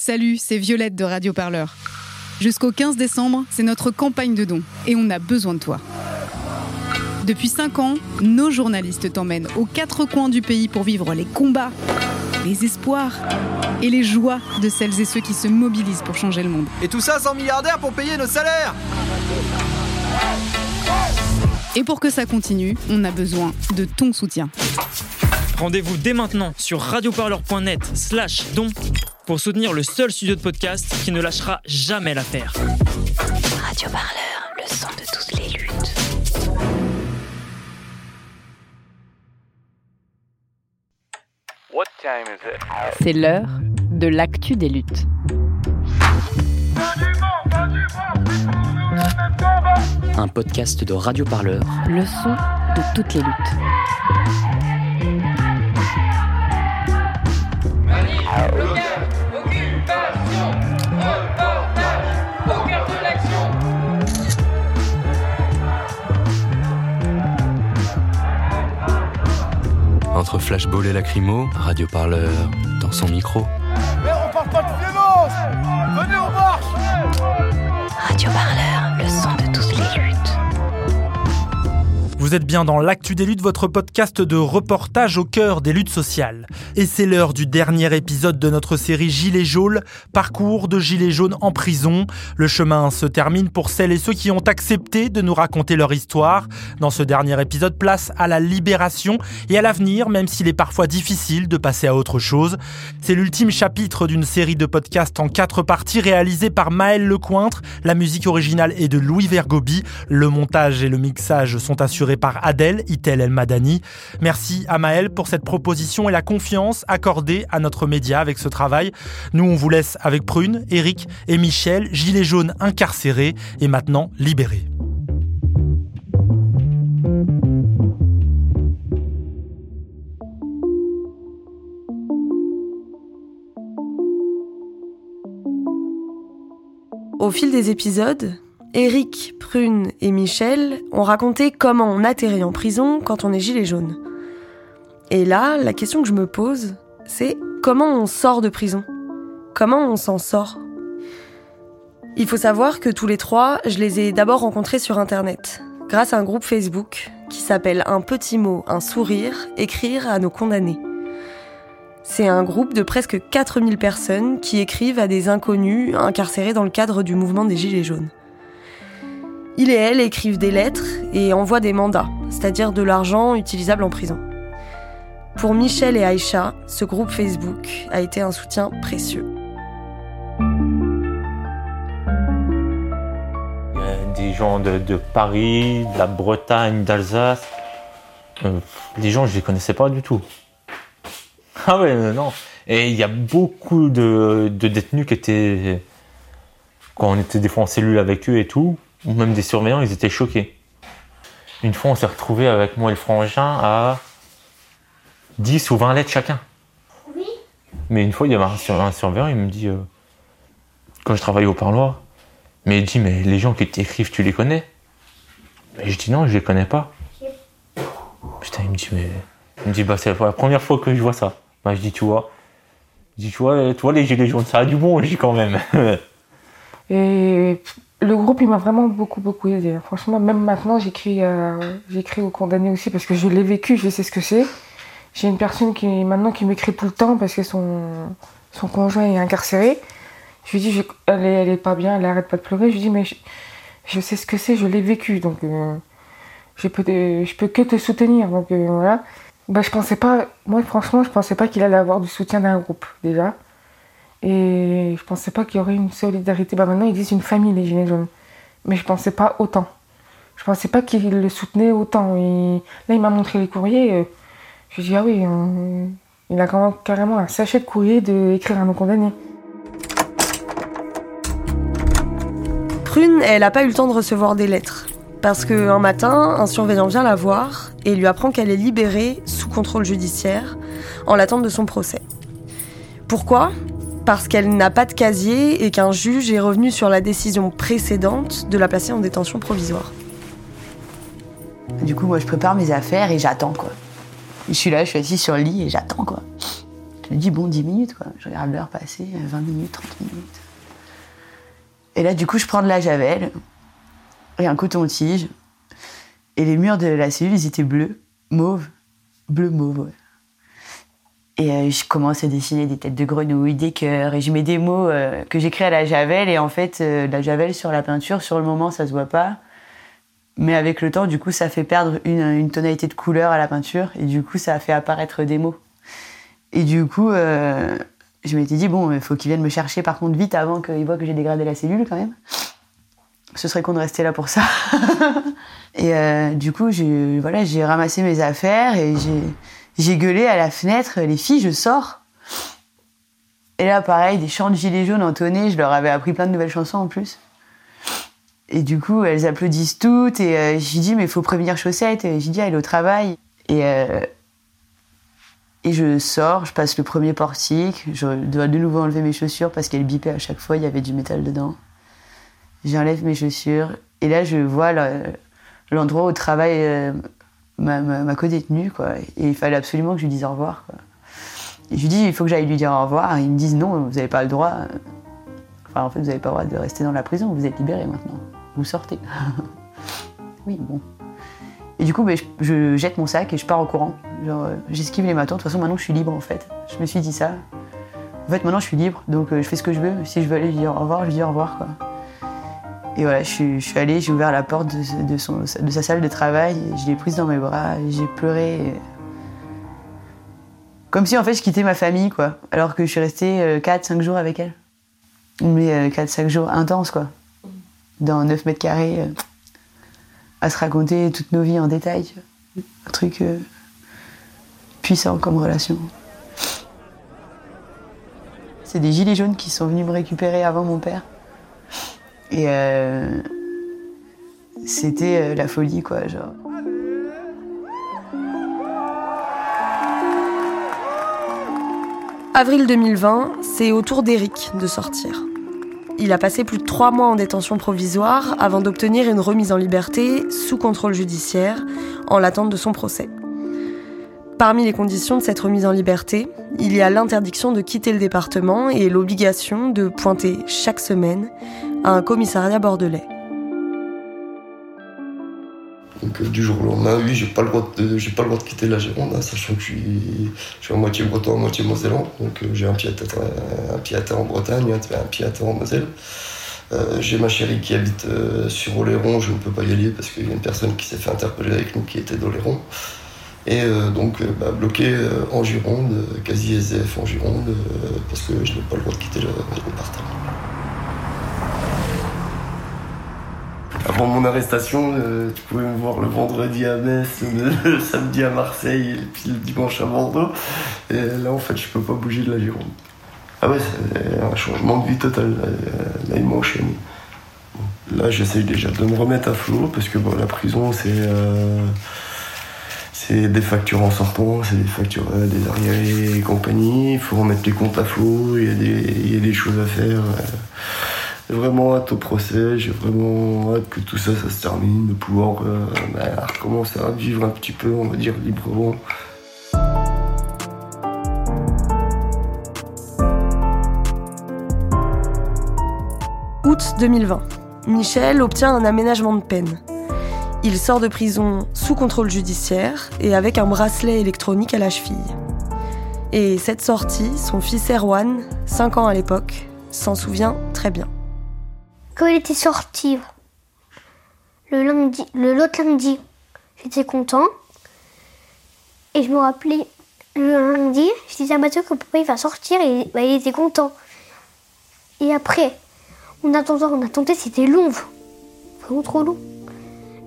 Salut, c'est Violette de Radio Parleur. Jusqu'au 15 décembre, c'est notre campagne de dons et on a besoin de toi. Depuis 5 ans, nos journalistes t'emmènent aux quatre coins du pays pour vivre les combats, les espoirs et les joies de celles et ceux qui se mobilisent pour changer le monde. Et tout ça sans milliardaires pour payer nos salaires Et pour que ça continue, on a besoin de ton soutien. Rendez-vous dès maintenant sur radioparleur.net slash don pour soutenir le seul studio de podcast qui ne lâchera jamais l'affaire. Radio Parleur, le son de toutes les luttes. C'est l'heure de l'actu des luttes. Un podcast de Radio Parleur. Le son de toutes les luttes. Flashball et lacrymo, Radio Parleur dans son micro. Mais on parle pas de violence Venez, on marche. Radio Parleur, Vous êtes bien dans l'actu des luttes, votre podcast de reportage au cœur des luttes sociales. Et c'est l'heure du dernier épisode de notre série Gilets jaunes, parcours de Gilets jaunes en prison. Le chemin se termine pour celles et ceux qui ont accepté de nous raconter leur histoire. Dans ce dernier épisode, place à la libération et à l'avenir, même s'il est parfois difficile de passer à autre chose. C'est l'ultime chapitre d'une série de podcasts en quatre parties réalisée par Maël Lecointre. La musique originale est de Louis Vergobi. Le montage et le mixage sont assurés par Adèle Itel El Madani. Merci à Maël pour cette proposition et la confiance accordée à notre média avec ce travail. Nous, on vous laisse avec Prune, Eric et Michel, gilets jaunes incarcérés et maintenant libérés. Au fil des épisodes, Eric, Prune et Michel ont raconté comment on atterrit en prison quand on est gilet jaune. Et là, la question que je me pose, c'est comment on sort de prison? Comment on s'en sort? Il faut savoir que tous les trois, je les ai d'abord rencontrés sur Internet, grâce à un groupe Facebook qui s'appelle Un petit mot, un sourire, écrire à nos condamnés. C'est un groupe de presque 4000 personnes qui écrivent à des inconnus incarcérés dans le cadre du mouvement des Gilets jaunes. Il et elle écrivent des lettres et envoient des mandats, c'est-à-dire de l'argent utilisable en prison. Pour Michel et Aïcha, ce groupe Facebook a été un soutien précieux. Des gens de, Paris, de la Bretagne, d'Alsace. Euh, les gens, je les connaissais pas du tout. Ah ouais, euh, non. Et il y a beaucoup de, de détenus qui étaient. Quand on était des fois en cellule avec eux et tout, ou même des surveillants, ils étaient choqués. Une fois, on s'est retrouvé avec moi et le frangin à 10 ou 20 lettres chacun. Oui. Mais une fois, il y avait un, sur- un surveillant, il me dit, euh, quand je travaillais au parloir, mais il dit, mais les gens qui t'écrivent, tu les connais? Mais je dis, non, je les connais pas. Putain, il me dit, mais. Il me dit, bah, c'est la première fois que je vois ça. Bah, je dis, tu vois. Je dis, tu vois, tu vois les gilets jaunes, ça a du bon, je dis quand même. Et le groupe, il m'a vraiment beaucoup, beaucoup aidé. Franchement, même maintenant, j'écris euh, j'écris aux condamnés aussi parce que je l'ai vécu, je sais ce que c'est. J'ai une personne qui maintenant qui m'écrit tout le temps parce que son, son conjoint est incarcéré. Je lui dis, je- elle, est, elle est pas bien, elle arrête pas de pleurer. Je lui dis, mais je, sais ce que c'est, je l'ai vécu. Donc, euh, je, peux je peux que te soutenir. Donc, euh, voilà. Bah, je pensais pas, moi, franchement, je pensais pas qu'il allait avoir du soutien d'un groupe, déjà. Et je pensais pas qu'il y aurait une solidarité. Bah maintenant ils disent une famille les gilets jaunes. Mais je pensais pas autant. Je pensais pas qu'il le soutenait autant. Là il m'a montré les courriers. euh, Je dis ah oui, il a carrément un sachet de courrier de écrire à nos condamnés. Prune, elle n'a pas eu le temps de recevoir des lettres. Parce qu'un matin, un surveillant vient la voir et lui apprend qu'elle est libérée sous contrôle judiciaire en l'attente de son procès. Pourquoi? Parce qu'elle n'a pas de casier et qu'un juge est revenu sur la décision précédente de la placer en détention provisoire. Du coup, moi, je prépare mes affaires et j'attends, quoi. Je suis là, je suis assis sur le lit et j'attends, quoi. Je me dis, bon, 10 minutes, quoi. Je regarde l'heure passer, 20 minutes, 30 minutes. Et là, du coup, je prends de la javel et un coton-tige. Et les murs de la cellule, ils étaient bleus, mauve, bleu mauve, ouais. Et euh, je commence à dessiner des têtes de grenouilles, des cœurs, et je mets des mots euh, que j'écris à la javel. Et en fait, euh, la javel sur la peinture, sur le moment, ça se voit pas. Mais avec le temps, du coup, ça fait perdre une, tonalité de couleur à la peinture. Et du coup, ça a fait apparaître des mots. Et du coup, euh, je m'étais dit, bon, il faut qu'ils viennent me chercher par contre vite avant qu'ils voient que j'ai dégradé la cellule quand même. Ce serait con de rester là pour ça. et du coup, j'ai voilà, ramassé mes affaires et j'ai j'ai gueulé à la fenêtre, les filles, je sors. Et là, pareil, des chants de gilets jaunes entonnés, je leur avais appris plein de nouvelles chansons en plus. Et du coup, elles applaudissent toutes, et euh, j'ai dit, mais il faut prévenir Chaussette. Et j'ai dit, elle est au travail. Et, euh, et je sors, je passe le premier portique, je dois de nouveau enlever mes chaussures parce qu'elles bipaient à chaque fois, il y avait du métal dedans. J'enlève mes chaussures, et là, je vois le- l'endroit où travaille euh, ma, ma, co-détenue, quoi. Et il fallait absolument que je lui dise au revoir, quoi. Et je lui dis, il faut que j'aille lui dire au revoir. Et ils me disent, non, vous n'avez pas le droit. Enfin, en fait, vous n'avez pas le droit de rester dans la prison, vous êtes libéré maintenant. Vous sortez. oui, bon. Et du coup, ben, je, je jette mon sac et je pars au courant. Genre, euh, j'esquive les matons. De toute façon, maintenant, je suis libre, en fait. Je me suis dit ça. En fait, maintenant, je suis libre, donc euh, je fais ce que je veux. Si je veux aller lui dire au revoir, je lui dis au revoir, quoi. Et voilà, je suis, allée, j'ai ouvert la porte de, sa salle de travail, je l'ai prise dans mes bras, j'ai pleuré. Comme si, en fait, je quittais ma famille, quoi. Alors que je suis restée 4-5 jours avec elle. Mais 4-5 jours intenses, quoi. Dans 9 mètres carrés, euh, à se raconter toutes nos vies en détail. Un truc euh, puissant comme relation. C'est des gilets jaunes qui sont venus me récupérer avant mon père. Et euh, c'était euh, la folie, quoi, genre. Avril 2020, c'est au tour d'Eric de sortir. Il a passé plus de trois mois en détention provisoire avant d'obtenir une remise en liberté sous contrôle judiciaire en l'attente de son procès. Parmi les conditions de cette remise en liberté, il y a l'interdiction de quitter le département et l'obligation de pointer chaque semaine à un commissariat bordelais. Euh, du jour au lendemain, oui, j'ai pas le droit de, j'ai pas le droit de quitter la Gironde, hein, sachant que je suis, je suis à moitié breton, à moitié mosellan. Donc euh, j'ai un pied à terre, un en Bretagne, un pied à terre en Moselle. Euh, j'ai ma chérie qui habite sur Oléron, je ne peux pas y aller parce qu'il y a une personne qui s'est fait interpeller avec nous qui était d'Oléron. Et donc bah, bloqué en Gironde, quasi SDF en Gironde, parce que je n'ai pas le droit de quitter le département. Avant mon arrestation, euh, tu pouvais me voir le vendredi à Metz, le, samedi à Marseille et puis le dimanche à Bordeaux. Et là, en fait, je peux pas bouger de la Gironde. Ah ouais, c'est un changement de vie total. Là, ils m'ont. Là, j'essaye déjà de me remettre à flot parce que bon, la prison, c'est euh, c'est des factures en sortant, c'est des factures euh, des arriérés et compagnie. Il faut remettre les comptes à flot, il y a des, il y a des choses à faire. J'ai vraiment hâte au procès, j'ai vraiment hâte que tout ça, ça se termine, de pouvoir euh, bah, recommencer à vivre un petit peu, on va dire, librement. Août 2020. Michel obtient un aménagement de peine. Il sort de prison sous contrôle judiciaire et avec un bracelet électronique à la cheville. Et cette sortie, son fils Erwan, 5 ans à l'époque, s'en souvient très bien. Quand il était sorti, le lundi, le l'autre lundi, j'étais content. Et je me rappelais, le lundi, je disais à Mathieu que papa il va sortir et bah, il était content. Et après, on attendait, on attendait, c'était long. Vraiment trop long.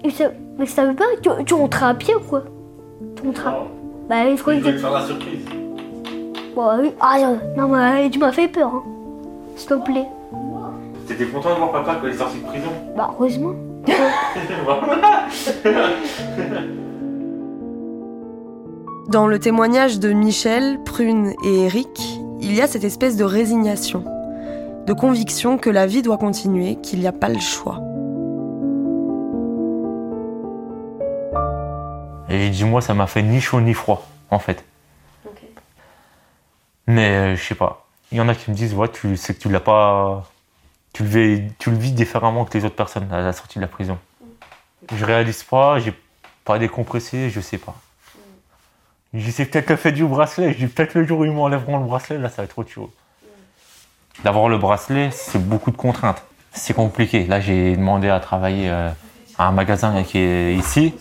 Et ça, mais ça veut pas, tu, tu rentrais à pied ou quoi? Tu rentrais à... Bah, je croyais que faire la surprise. Bon, oui. Ah, euh, non, mais tu m'as fait peur, hein. S'il te plaît. T'étais content de voir papa quand il est sorti de prison Bah, heureusement. Dans le témoignage de Michel, Prune et Eric, il y a cette espèce de résignation, de conviction que la vie doit continuer, qu'il n'y a pas le choix. Et dis-moi, ça m'a fait ni chaud ni froid, en fait. Mais euh, je sais pas. Il y en a qui me disent, ouais, tu sais que tu l'as pas. Tu le, vis, tu le vis différemment que les autres personnes à la sortie de la prison. Je réalise pas, j'ai pas décompressé, je sais pas. Je sais peut-être le fait du bracelet, je dis peut-être le jour où ils m'enlèveront le bracelet, là ça va être autre chose. D'avoir le bracelet, c'est beaucoup de contraintes. C'est compliqué. Là, j'ai demandé à travailler euh, à un magasin qui est ici.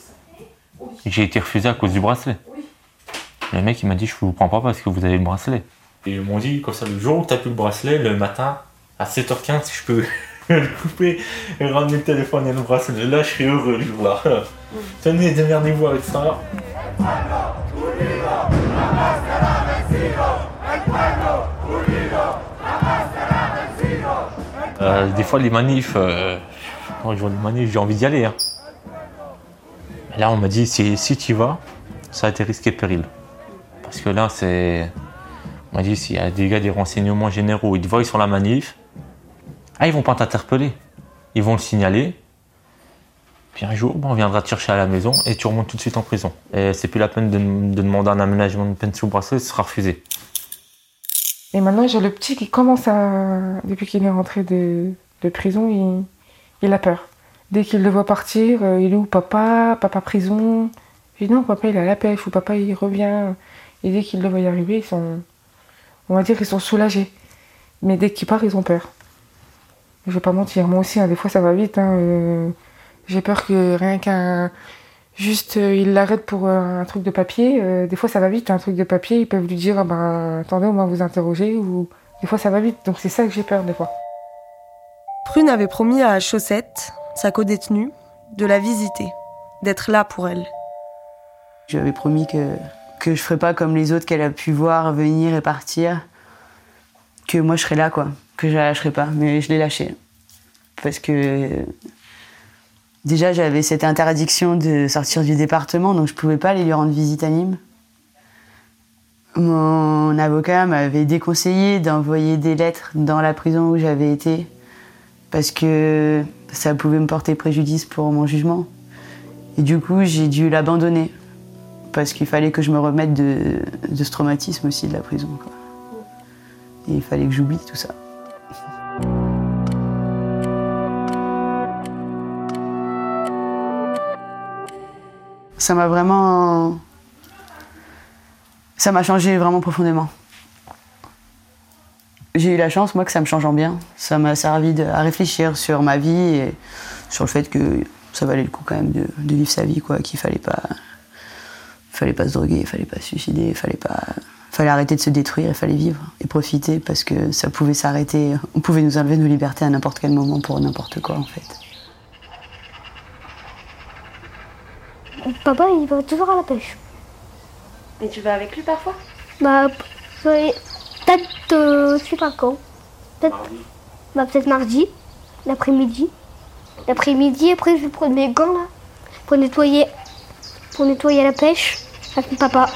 J'ai été refusé à cause du bracelet. Le mec, il m'a dit Je vous prends pas parce que vous avez le bracelet. Et ils m'ont dit Comme ça, le jour où tu n'as plus le bracelet, le matin, à 7h15, si je peux le couper et ramener le téléphone et le bracelet. Là, je serai heureux le jour-là. Tenez, démerdez-vous avec ça. Euh, des fois, les manifs, euh, quand je vois les manifs, j'ai envie d'y aller. Hein. Là, on m'a dit si, si tu y vas, ça a été risqué de péril. Parce que là, c'est. On m'a dit s'il y a des gars des renseignements généraux, ils te voient sur la manif, ah, ils vont pas t'interpeller. Ils vont le signaler. Puis un jour, on viendra te chercher à la maison et tu remontes tout de suite en prison. Et c'est plus la peine de, de demander un aménagement de peine sous bracelet, ce sera refusé. Et maintenant, j'ai le petit qui commence à. Depuis qu'il est rentré de, prison, il, a peur. Dès qu'il le voit partir, euh, il est où papa? Papa prison? Je dis non, papa il est à la pêche ou papa il revient. Et dès qu'il le voit y arriver, ils sont. On va dire qu'ils sont soulagés. Mais dès qu'il part, ils ont peur. Je vais pas mentir, moi aussi, hein, des fois ça va vite. Hein, euh, j'ai peur que rien qu'un Juste, euh, il l'arrête pour euh, un truc de papier. Euh, des fois, ça va vite, un truc de papier. Ils peuvent lui dire ah ben, Attendez, on va vous interroger. Ou des fois, ça va vite. Donc, c'est ça que j'ai peur, des fois. Prune avait promis à Chaussette, sa co-détenue, de la visiter, d'être là pour elle. Je lui avais promis que, que je ferais pas comme les autres qu'elle a pu voir venir et partir. Que moi, je serais là, quoi. Que je la lâcherais pas. Mais je l'ai lâchée. Parce que Déjà, j'avais cette interdiction de sortir du département, donc je pouvais pas aller lui rendre visite à Nîmes. Mon avocat m'avait déconseillé d'envoyer des lettres dans la prison où j'avais été, parce que ça pouvait me porter préjudice pour mon jugement. Et du coup, j'ai dû l'abandonner, parce qu'il fallait que je me remette de, ce traumatisme aussi de la prison. Et il fallait que j'oublie tout ça. Ça m'a vraiment. Ça m'a changé vraiment profondément. J'ai eu la chance, moi, que ça me change en bien. Ça m'a servi à réfléchir sur ma vie et sur le fait que ça valait le coup quand même de, vivre sa vie, quoi. Qu'il fallait pas. fallait pas se droguer, fallait pas se suicider, fallait pas. fallait arrêter de se détruire, il fallait vivre et profiter parce que ça pouvait s'arrêter. On pouvait nous enlever nos libertés à n'importe quel moment pour n'importe quoi, en fait. Papa, il va toujours à la pêche. Et tu vas avec lui parfois? Bah, peut-être, euh, je sais pas quand. Peut-être, bah, peut-être mardi, l'après-midi. L'après-midi, après, je vais prendre mes gants là, pour nettoyer, pour nettoyer la pêche avec mon papa.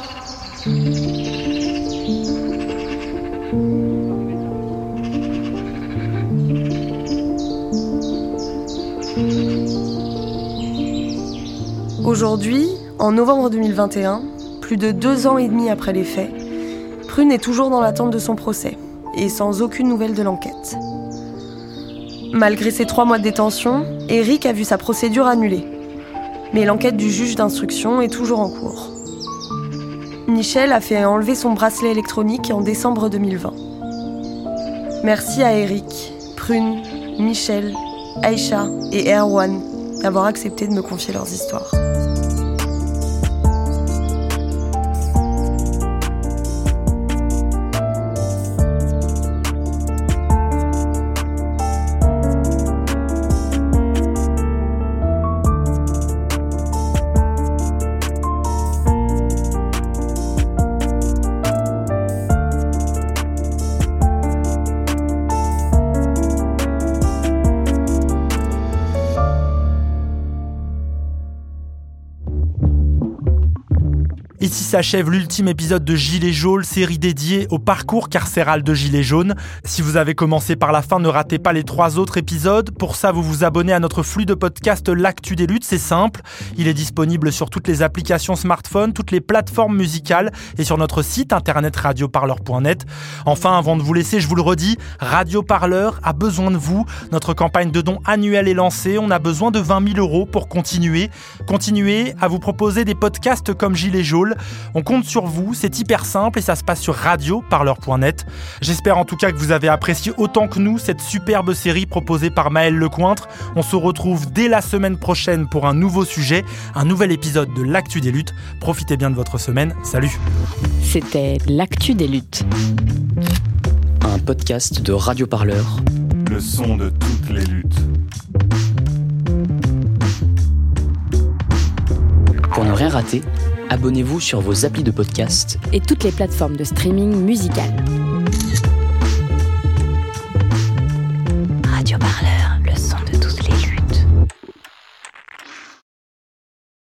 Aujourd'hui, en novembre 2021, plus de deux ans et demi après les faits, Prune est toujours dans l'attente de son procès et sans aucune nouvelle de l'enquête. Malgré ses trois mois de détention, Eric a vu sa procédure annulée. Mais l'enquête du juge d'instruction est toujours en cours. Michel a fait enlever son bracelet électronique en décembre 2020. Merci à Eric, Prune, Michel, Aïcha et Erwan d'avoir accepté de me confier leurs histoires. Ici s'achève l'ultime épisode de Gilets jaunes, série dédiée au parcours carcéral de Gilets jaunes. Si vous avez commencé par la fin, ne ratez pas les trois autres épisodes. Pour ça, vous vous abonnez à notre flux de podcast L'actu des luttes, c'est simple. Il est disponible sur toutes les applications smartphones, toutes les plateformes musicales et sur notre site internet radioparleur.net. Enfin, avant de vous laisser, je vous le redis, Radio Parleur a besoin de vous. Notre campagne de dons annuelle est lancée. On a besoin de 20 000 euros pour continuer. Continuer à vous proposer des podcasts comme Gilets jaunes. On compte sur vous, c'est hyper simple et ça se passe sur radioparleur.net. J'espère en tout cas que vous avez apprécié autant que nous cette superbe série proposée par Maël Lecointre. On se retrouve dès la semaine prochaine pour un nouveau sujet, un nouvel épisode de L'actu des luttes. Profitez bien de votre semaine. Salut. C'était L'actu des luttes. Un podcast de Radio Parleur. Le son de toutes les luttes. Pour ne rien rater, abonnez-vous sur vos applis de podcast et toutes les plateformes de streaming musical. Radio Parleur.